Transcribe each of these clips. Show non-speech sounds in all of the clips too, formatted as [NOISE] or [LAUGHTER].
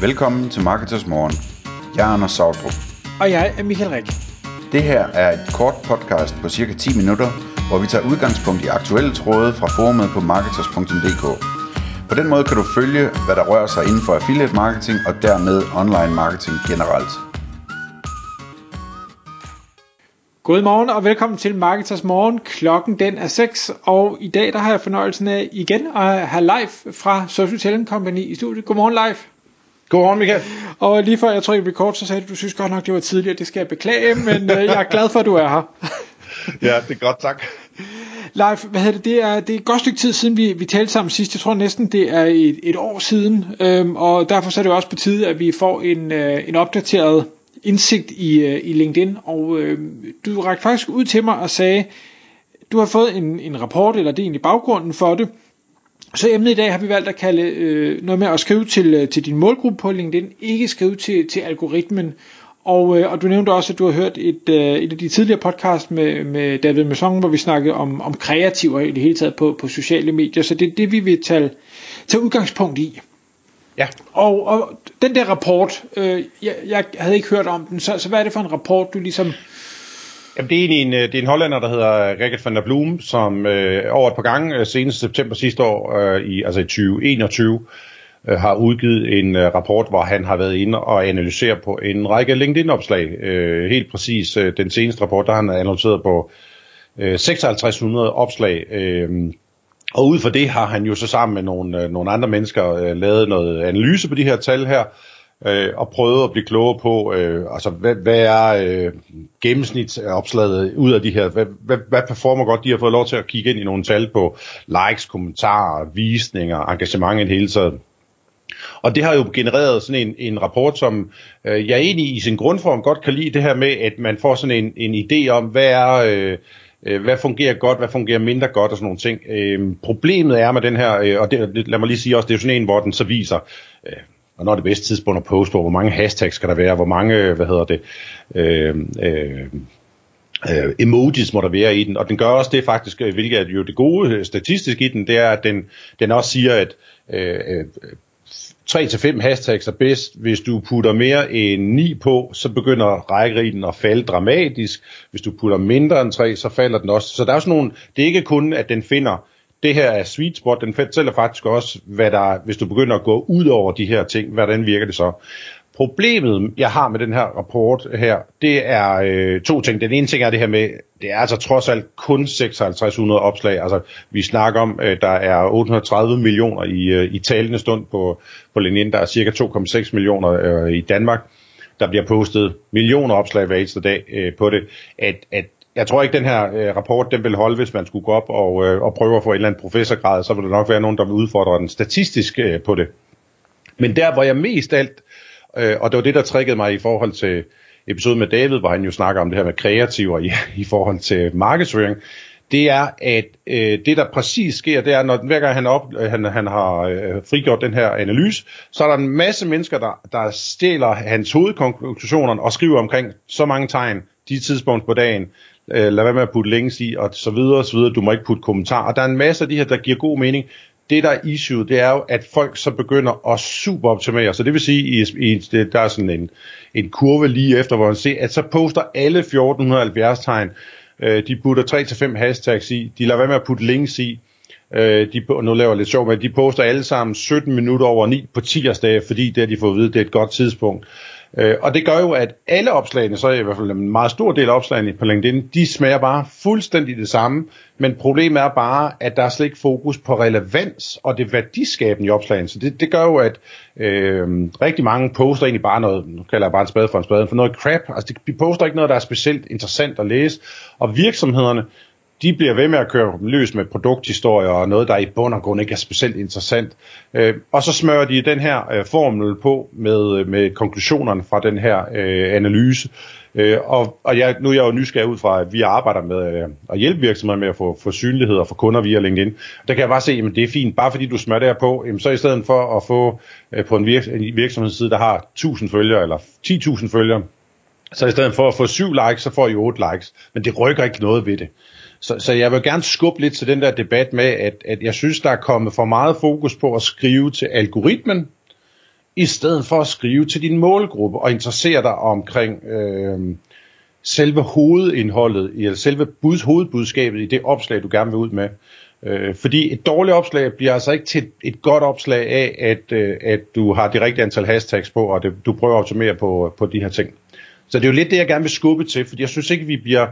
Velkommen til Marketers Morgen. Jeg er Anders Sautrup. Og jeg er Michael Rik. Det her er et kort podcast på cirka 10 minutter, hvor vi tager udgangspunkt i aktuelle tråde fra forumet på marketers.dk. På den måde kan du følge, hvad der rører sig inden for affiliate marketing og dermed online marketing generelt. Godmorgen og velkommen til Marketers Morgen. Klokken den er 6, og i dag der har jeg fornøjelsen af igen at have live fra Social Selling Company i studiet. Godmorgen live. Godmorgen, Michael. Og lige før jeg trykkede record, så sagde du, du synes godt nok, det var tidligere. Det skal jeg beklage, men øh, jeg er glad for, at du er her. [LAUGHS] ja, det er godt, tak. Leif, hvad hedder det? Det er, det er et godt stykke tid siden, vi, vi talte sammen sidst. Jeg tror næsten, det er et, et år siden. Øhm, og derfor så er det også på tide, at vi får en, øh, en opdateret indsigt i, øh, i LinkedIn. Og øh, du rakte faktisk ud til mig og sagde, du har fået en, en rapport, eller det er egentlig baggrunden for det, så emnet i dag har vi valgt at kalde øh, noget med at skrive til, øh, til din målgruppe på LinkedIn, ikke skrive til, til algoritmen. Og, øh, og du nævnte også, at du har hørt et, øh, et af de tidligere podcast med, med David Masson, hvor vi snakkede om, om kreativer i det hele taget på, på sociale medier. Så det er det, vi vil tage, tage udgangspunkt i. Ja. Og, og den der rapport, øh, jeg, jeg havde ikke hørt om den, så, så hvad er det for en rapport, du ligesom Jamen, det er en, øh, det er en hollænder, der hedder øh, Rickert van der Bloem, som øh, over et par gange, øh, senest september sidste år, øh, i, altså i 2021, øh, har udgivet en øh, rapport, hvor han har været inde og analysere på en række LinkedIn-opslag. Øh, helt præcis øh, den seneste rapport, der har han analyseret på øh, 5600 opslag. Øh, og ud fra det har han jo så sammen med nogle, øh, nogle andre mennesker øh, lavet noget analyse på de her tal her, øh, og prøvet at blive klogere på, øh, altså hvad, hvad er øh, gennemsnitsopslaget ud af de her, hvad, hvad, hvad performer godt, de har fået lov til at kigge ind i nogle tal på likes, kommentarer, visninger, engagement i det hele taget. Og det har jo genereret sådan en, en rapport, som øh, jeg egentlig i sin grundform godt kan lide, det her med, at man får sådan en, en idé om, hvad er... Øh, øh hvad fungerer godt, hvad fungerer mindre godt og sådan nogle ting. Øh, problemet er med den her, øh, og det, lad mig lige sige også, det er jo sådan en, hvor den så viser, øh, hvornår er det bedste tidspunkt at poste på, hvor mange hashtags skal der være, hvor mange, hvad hedder det, øh, øh, øh, emojis må der være i den, og den gør også det faktisk, øh, hvilket er jo det gode øh, statistisk i den, det er, at den, den også siger, at øh, øh, 3-5 hashtags er bedst. Hvis du putter mere end 9 på, så begynder rækkeriden at falde dramatisk. Hvis du putter mindre end 3, så falder den også. Så der er sådan nogle, det er ikke kun, at den finder det her er sweet spot, den fortæller faktisk også, hvad der, hvis du begynder at gå ud over de her ting, hvordan virker det så? Problemet, jeg har med den her rapport her, det er øh, to ting. Den ene ting er det her med, det er altså trods alt kun 5600 opslag. Altså, vi snakker om, øh, der er 830 millioner i, øh, i talende stund på, på linjen. Der er cirka 2,6 millioner øh, i Danmark. Der bliver postet millioner opslag hver eneste dag øh, på det. At, at jeg tror ikke, den her øh, rapport den vil holde, hvis man skulle gå op og, øh, og prøve at få en eller anden professorgrad, så vil der nok være nogen, der vil udfordre den statistisk øh, på det. Men der, hvor jeg mest alt, øh, og det var det, der trækkede mig i forhold til episoden med David, hvor han jo snakker om det her med kreativer i, i forhold til markedsføring, det er, at øh, det der præcis sker, det er, når hver gang han, op, øh, han, han har øh, frigjort den her analyse, så er der en masse mennesker, der, der stjæler hans hovedkonklusioner og skriver omkring så mange tegn, de tidspunkter på dagen, øh, lad være med at putte links i, og så videre, og så videre. Du må ikke putte kommentarer. Og der er en masse af de her, der giver god mening. Det, der er issue, det er jo, at folk så begynder at superoptimere. Så det vil sige, i, i, der er sådan en, en kurve lige efter, hvor man ser, at så poster alle 1470 tegn. Øh, de putter 3-5 hashtags i. De lader være med at putte links i. Øh, de, nu laver jeg lidt sjov men de poster alle sammen 17 minutter over 9 på tirsdag, fordi det har de fået at vide, det er et godt tidspunkt. Øh, og det gør jo, at alle opslagene, så i hvert fald en meget stor del af opslagene på LinkedIn, de smager bare fuldstændig det samme, men problemet er bare, at der er slet ikke fokus på relevans og det værdiskabende i opslagene. Så det, det gør jo, at øh, rigtig mange poster egentlig bare noget, nu kalder jeg bare en spade for en spade, for noget crap. Altså de poster ikke noget, der er specielt interessant at læse, og virksomhederne, de bliver ved med at køre løs med produkthistorier og noget, der i bund og grund ikke er specielt interessant. Øh, og så smører de den her øh, formel på med, øh, med konklusionerne fra den her øh, analyse. Øh, og og jeg, nu er jeg jo nysgerrig ud fra, at vi arbejder med øh, at hjælpe virksomheder med at få, få synlighed og få kunder via LinkedIn. Der kan jeg bare se, at det er fint, bare fordi du smører det her på, jamen, så i stedet for at få øh, på en, virks- en virksomhedsside, der har 1000 følgere eller 10.000 følgere, så i stedet for at få 7 likes, så får I 8 likes. Men det rykker ikke noget ved det. Så, så jeg vil gerne skubbe lidt til den der debat med, at, at jeg synes, der er kommet for meget fokus på at skrive til algoritmen, i stedet for at skrive til din målgruppe og interessere dig omkring øh, selve hovedindholdet, eller selve bud, hovedbudskabet i det opslag, du gerne vil ud med. Øh, fordi et dårligt opslag bliver altså ikke til et godt opslag af, at, øh, at du har det rigtige antal hashtags på, og det, du prøver at optimere på, på de her ting. Så det er jo lidt det, jeg gerne vil skubbe til, fordi jeg synes ikke, vi bliver...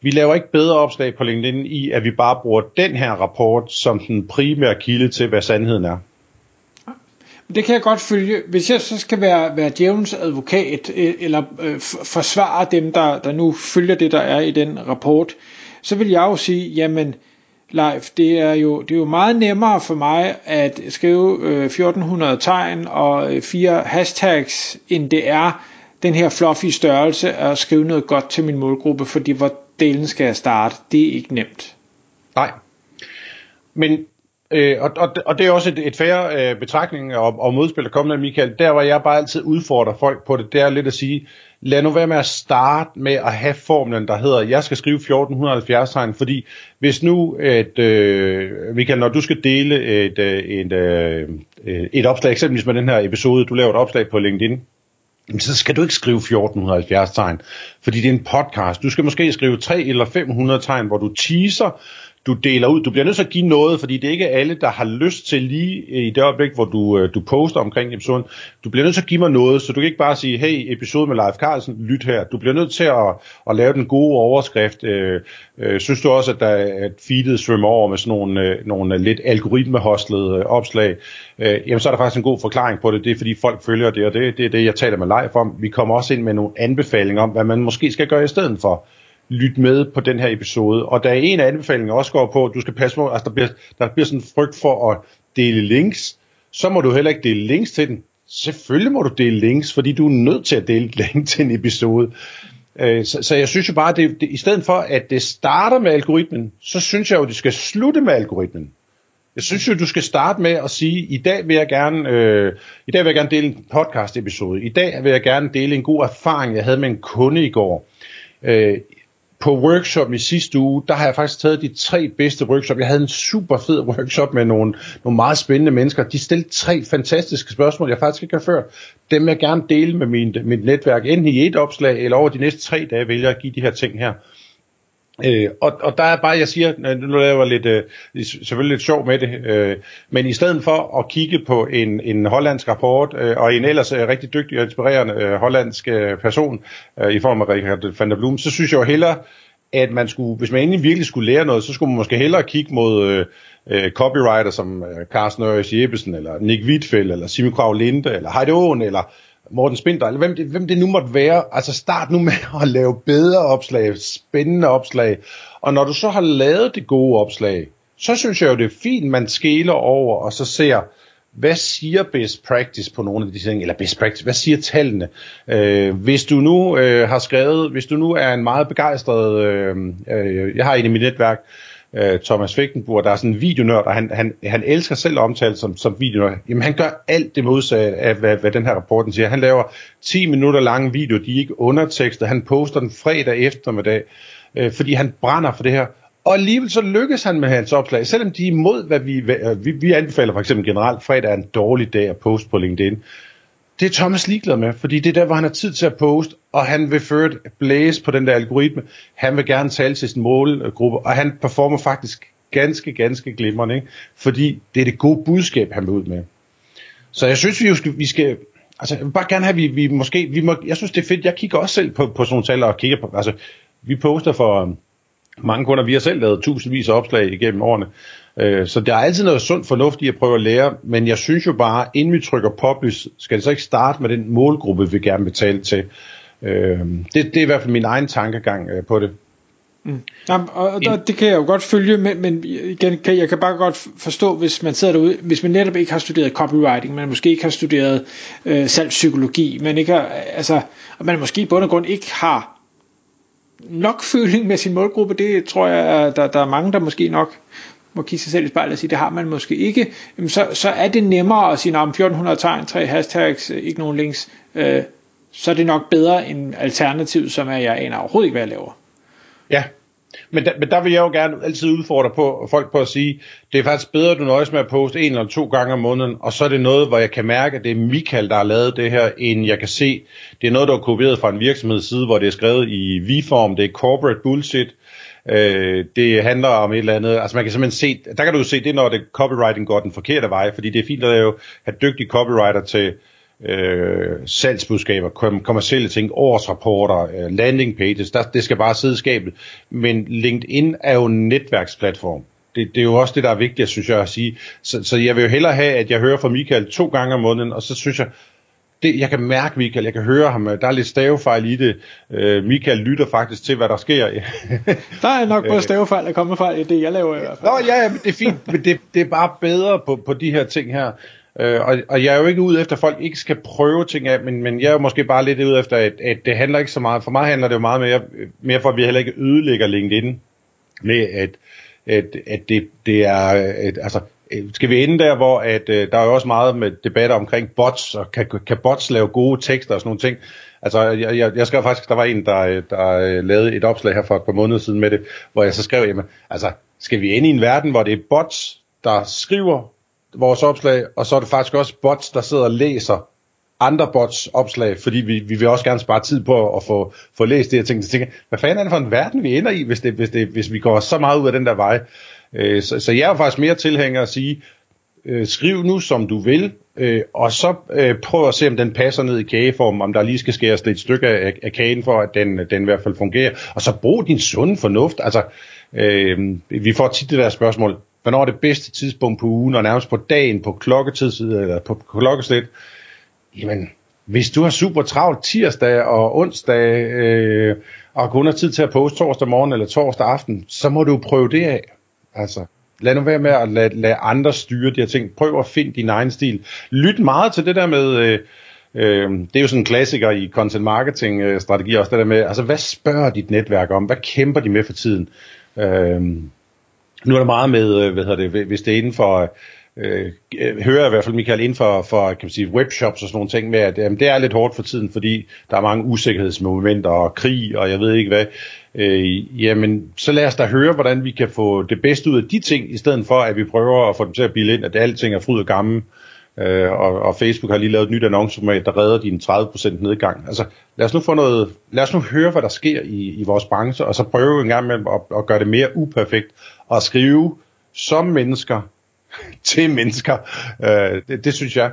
Vi laver ikke bedre opslag på LinkedIn i, at vi bare bruger den her rapport som den primære kilde til, hvad sandheden er. Det kan jeg godt følge. Hvis jeg så skal være, være djævelens advokat, øh, eller øh, forsvare dem, der, der nu følger det, der er i den rapport, så vil jeg jo sige, jamen, Leif, det er jo, det er jo meget nemmere for mig at skrive øh, 1400 tegn og øh, fire hashtags, end det er den her fluffy størrelse at skrive noget godt til min målgruppe, fordi hvor delen skal jeg starte, det er ikke nemt. Nej. Men Øh, og, og, og det er også et, et færre øh, betragtning og, og modspil, der kommer af Michael. Der hvor jeg bare altid udfordrer folk på det, det er lidt at sige, lad nu være med at starte med at have formlen, der hedder, jeg skal skrive 1470 tegn, fordi hvis nu, et, øh, Michael, når du skal dele et, øh, et, et, et opslag, eksempelvis med den her episode, du laver et opslag på LinkedIn, så skal du ikke skrive 1470 tegn, fordi det er en podcast. Du skal måske skrive 3 eller 500 tegn, hvor du teaser, du deler ud. Du bliver nødt til at give noget, fordi det er ikke alle, der har lyst til lige øh, i det øjeblik, hvor du, øh, du poster omkring episoden. Du bliver nødt til at give mig noget, så du kan ikke bare sige, hey, episode med Leif Carlsen, lyt her. Du bliver nødt til at, at lave den gode overskrift. Øh, øh, synes du også, at, der, at feedet svømmer over med sådan nogle, øh, nogle øh, lidt algoritmehostlede øh, opslag? Øh, jamen, så er der faktisk en god forklaring på det. Det er, fordi folk følger det, og det, det er det, jeg taler med Leif om. Vi kommer også ind med nogle anbefalinger om, hvad man måske skal gøre i stedet for lyt med på den her episode. Og der er en af anbefalingerne også går på, at du skal passe på, altså der bliver, der bliver sådan en frygt for at dele links, så må du heller ikke dele links til den. Selvfølgelig må du dele links, fordi du er nødt til at dele [LAUGHS] et link til en episode. Øh, så, så jeg synes jo bare, at det, det, i stedet for at det starter med algoritmen, så synes jeg jo, at det skal slutte med algoritmen. Jeg synes jo, du skal starte med at sige, i dag vil jeg gerne, øh, i dag vil jeg gerne dele en podcast episode. I dag vil jeg gerne dele en god erfaring, jeg havde med en kunde i går. Øh, på workshop i sidste uge, der har jeg faktisk taget de tre bedste workshop. Jeg havde en super fed workshop med nogle, nogle meget spændende mennesker. De stillede tre fantastiske spørgsmål, jeg faktisk ikke har før. Dem vil jeg gerne dele med min, mit netværk, enten i et opslag, eller over de næste tre dage vælger jeg at give de her ting her. Øh, og, og der er bare, jeg siger, nu laver jeg lidt, øh, selvfølgelig lidt sjov med det, øh, men i stedet for at kigge på en, en hollandsk rapport, øh, og en ellers øh, rigtig dygtig og inspirerende øh, hollandsk øh, person, øh, i form af Richard van der Bloem, så synes jeg jo hellere, at man skulle, hvis man egentlig virkelig skulle lære noget, så skulle man måske hellere kigge mod øh, øh, copywriter som øh, Carsten Øres Jeppesen, eller Nick Wittfeldt, eller Simi Krav Linde, eller Heidi Owen, eller Morten Spindler, eller hvem det, hvem det nu måtte være, altså start nu med at lave bedre opslag, spændende opslag, og når du så har lavet det gode opslag, så synes jeg jo, det er fint, man skæler over, og så ser, hvad siger best practice på nogle af de ting, eller best practice, hvad siger tallene? Øh, hvis du nu øh, har skrevet, hvis du nu er en meget begejstret, øh, øh, jeg har en i mit netværk, øh, Øh, Thomas Fægtenburg, der er sådan en videonørd, og han, han, han elsker selv at omtale som, som videonørd. Jamen han gør alt det modsatte af, hvad, hvad den her rapporten siger. Han laver 10 minutter lange video, de er ikke undertekstet, han poster den fredag eftermiddag, øh, fordi han brænder for det her. Og alligevel så lykkes han med hans opslag, selvom de er imod, hvad vi, hvad, øh, vi, vi anbefaler for eksempel generelt, fredag er en dårlig dag at poste på LinkedIn. Det er Thomas ligeglad med, fordi det er der, hvor han har tid til at poste, og han vil føre et blæse på den der algoritme. Han vil gerne tale til sin målgruppe, og han performer faktisk ganske, ganske glimrende, ikke? fordi det er det gode budskab, han vil ud med. Så jeg synes, vi, skal, vi skal altså, jeg vil bare gerne have, vi, vi måske, vi må, jeg synes, det er fedt, jeg kigger også selv på, på sådan nogle tal, og kigger på, altså, vi poster for øhm, mange kunder, vi har selv lavet tusindvis af opslag igennem årene, Øh, så der er altid noget sundt fornuft i at prøve at lære, men jeg synes jo bare, inden vi trykker publish, skal det så ikke starte med den målgruppe, vi gerne vil tale til. Øh, det, det er i hvert fald min egen tankegang øh, på det. Mm. Jamen, og, og det kan jeg jo godt følge, men, men igen, kan, jeg kan bare godt forstå, hvis man sidder derude, hvis man netop ikke har studeret copywriting, man måske ikke har studeret øh, salgspsykologi, man ikke har, altså, og man måske i bund og grund ikke har nok føling med sin målgruppe, det tror jeg, der, der er mange, der måske nok må kigge sig selv i spejlet og sige, det har man måske ikke, jamen så, så er det nemmere at sige, om 1400 tegn, tre hashtags, ikke nogen links, øh, så er det nok bedre end alternativet, som er, jeg aner overhovedet ikke, hvad jeg laver. Ja, Men, der, men der vil jeg jo gerne altid udfordre på, folk på at sige, det er faktisk bedre, at du nøjes med at poste en eller to gange om måneden, og så er det noget, hvor jeg kan mærke, at det er Michael, der har lavet det her, end jeg kan se, det er noget, der er kopieret fra en virksomhedsside, hvor det er skrevet i V-form, det er corporate bullshit, Øh, det handler om et eller andet, altså man kan simpelthen se, der kan du jo se, det når det copywriting går den forkerte vej, fordi det er fint at lave, have dygtige copywriter til øh, salgsbudskaber, kom, kommersielle ting, årsrapporter, øh, landing pages, der, det skal bare sidde i skabet. Men LinkedIn er jo en netværksplatform. Det, det er jo også det, der er vigtigt, synes jeg at sige. Så, så jeg vil jo hellere have, at jeg hører fra Michael to gange om måneden, og så synes jeg, det, jeg kan mærke Michael, jeg kan høre ham, der er lidt stavefejl i det. Uh, Michael lytter faktisk til, hvad der sker. [LAUGHS] der er nok både stavefejl og komme fejl i det, jeg laver i hvert fald. Nå ja, ja det er fint, men det, det er bare bedre på, på de her ting her. Øh, og, og jeg er jo ikke ude efter, at folk ikke skal prøve ting af, men, men jeg er jo måske bare lidt ude efter, at, at det handler ikke så meget, for mig handler det jo meget mere, mere for, at vi heller ikke ødelægger LinkedIn med, at, at, at det, det er, at, altså, skal vi ende der, hvor at, øh, der er jo også meget med debatter omkring bots, og kan, kan bots lave gode tekster og sådan nogle ting. Altså, jeg, jeg, jeg skrev faktisk, der var en, der, der øh, lavede et opslag her for et par måneder siden med det, hvor jeg så skrev, jamen, altså, skal vi ende i en verden, hvor det er bots, der skriver vores opslag, og så er det faktisk også bots, der sidder og læser andre bots opslag, fordi vi, vi vil også gerne spare tid på at få, få læst det her ting. Så tænker, hvad fanden er det for en verden, vi ender i, hvis, det, hvis, det, hvis vi går så meget ud af den der vej? Øh, så, så jeg er faktisk mere tilhænger at sige, øh, skriv nu som du vil, øh, og så øh, prøv at se, om den passer ned i kageformen, om der lige skal skæres lidt stykke af, af kagen, for at den, den i hvert fald fungerer. Og så brug din sunde fornuft. Altså, øh, vi får tit det der spørgsmål, hvornår er det bedste tidspunkt på ugen, og nærmest på dagen, på klokketid, eller på klokkeslæt. Jamen, hvis du har super travlt tirsdag og onsdag, øh, og kun har tid til at poste torsdag morgen eller torsdag aften, så må du prøve det af. Altså, lad nu være med at lade, lade andre styre de her ting. Prøv at finde din egen stil. Lyt meget til det der med... Øh, øh, det er jo sådan en klassiker i content marketing øh, strategi også, det der med, altså hvad spørger dit netværk om? Hvad kæmper de med for tiden? Øh, nu er der meget med, øh, hvad hedder det, hvis det er inden for øh, hører jeg i hvert fald Michael inden for, for kan man sige, webshops og sådan nogle ting med, at jamen, det er lidt hårdt for tiden, fordi der er mange usikkerhedsmomenter og krig og jeg ved ikke hvad. Øh, jamen, så lad os da høre, hvordan vi kan få det bedste ud af de ting, i stedet for at vi prøver at få dem til at blive ind, at alting er fryd og gammel. Øh, Øh, og, og Facebook har lige lavet et nyt annonceformat, der redder din 30% nedgang. Altså, lad os nu få noget, lad os nu høre, hvad der sker i, i vores branche, og så prøve en gang med at, at gøre det mere uperfekt, og skrive som mennesker, [LAUGHS] til mennesker. Øh, det, det synes jeg.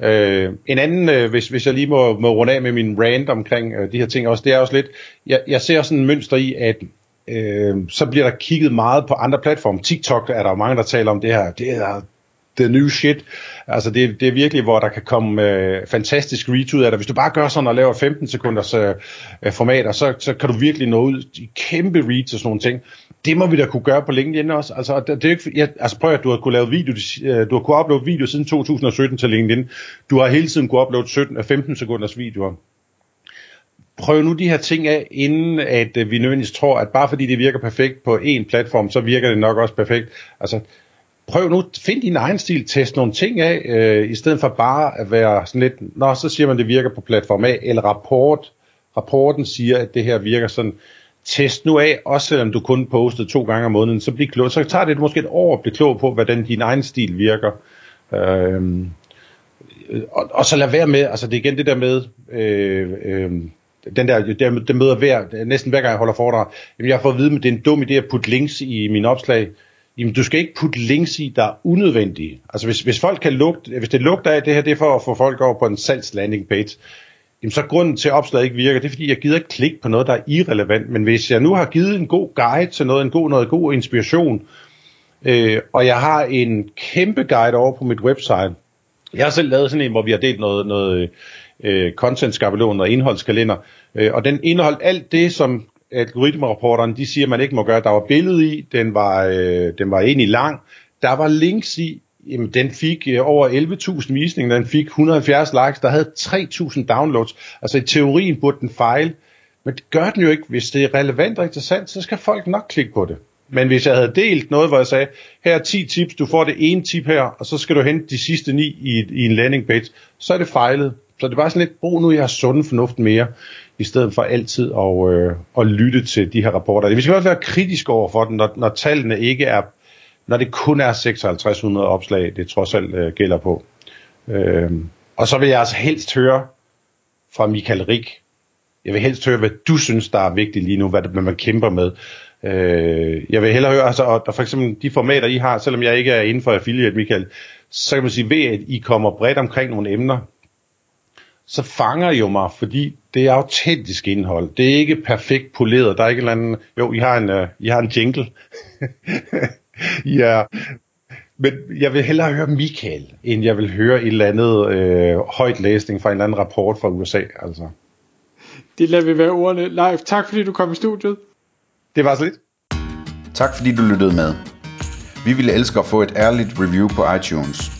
Øh, en anden, øh, hvis, hvis jeg lige må, må runde af med min rant omkring øh, de her ting også, det er også lidt, jeg, jeg ser sådan en mønster i, at øh, så bliver der kigget meget på andre platforme. TikTok er der jo mange, der taler om det her. Det er the new shit. Altså det, det er virkelig, hvor der kan komme øh, fantastisk reach ud af det. Hvis du bare gør sådan og laver 15 sekunders øh, øh formater, så, så kan du virkelig nå ud i kæmpe reach og sådan nogle ting. Det må vi da kunne gøre på LinkedIn også. Altså, det, det er ikke, jeg, altså prøv at du har kunne lave video, øh, du har kunne uploade video siden 2017 til LinkedIn. Du har hele tiden kunne uploade 17 15 øh, sekunders videoer prøv nu de her ting af, inden at vi nødvendigvis tror, at bare fordi det virker perfekt på én platform, så virker det nok også perfekt. Altså, prøv nu, find din egen stil, test nogle ting af, øh, i stedet for bare at være sådan lidt, nå, så siger man, det virker på platform A, eller rapport, rapporten siger, at det her virker sådan, test nu af, også selvom du kun postede to gange om måneden, så bliv klog. Så tager det måske et år at blive klog på, hvordan din egen stil virker. Øhm, og, og så lad være med, altså det er igen det der med, øh, øh, den der, der, der møder hver, næsten hver gang jeg holder foredrag, jamen jeg har fået at vide, at det er en dum idé at putte links i min opslag. Jamen du skal ikke putte links i, der er unødvendige. Altså hvis, hvis folk kan lugte, hvis det lugter af, det her det er for at få folk over på en salgs landing page, jamen så grunden til at opslaget ikke virker, det er fordi, jeg gider ikke klikke på noget, der er irrelevant. Men hvis jeg nu har givet en god guide til noget, en god, noget god inspiration, øh, og jeg har en kæmpe guide over på mit website, jeg har selv lavet sådan en, hvor vi har delt noget, noget øh, øh content-skabelon og indholdskalender, øh, og den indeholdt alt det, som algoritmerapporterne, de siger, man ikke må gøre. Der var billede i, den var, øh, den var egentlig lang, der var links i, jamen, den fik øh, over 11.000 visninger, den fik 170 likes, der havde 3.000 downloads. Altså i teorien burde den fejle, men det gør den jo ikke. Hvis det er relevant og interessant, så skal folk nok klikke på det. Men hvis jeg havde delt noget, hvor jeg sagde, her er 10 tips, du får det ene tip her, og så skal du hente de sidste 9 i, i en landing page, så er det fejlet. Så det er bare sådan lidt, brug nu jeres sunde fornuft mere, i stedet for altid at, øh, at lytte til de her rapporter. Vi skal også være kritiske over for den, når, når tallene ikke er, når det kun er 5600 opslag, det trods alt øh, gælder på. Øh, og så vil jeg altså helst høre fra Michael Rik, jeg vil helst høre, hvad du synes, der er vigtigt lige nu, hvad, det, hvad man kæmper med. Øh, jeg vil hellere høre, altså, og for eksempel de formater, I har, selvom jeg ikke er inden for affiliate, Michael, så kan man sige, ved at I kommer bredt omkring nogle emner, så fanger I jo mig, fordi det er autentisk indhold. Det er ikke perfekt poleret. Der er ikke en anden... Jo, I har en, uh, I har en jingle. [LAUGHS] ja, men jeg vil hellere høre Michael, end jeg vil høre et eller andet øh, højt læsning fra en eller anden rapport fra USA. Altså. Det lader vi være ordene. Live, tak fordi du kom i studiet. Det var så lidt. Tak fordi du lyttede med. Vi ville elske at få et ærligt review på iTunes.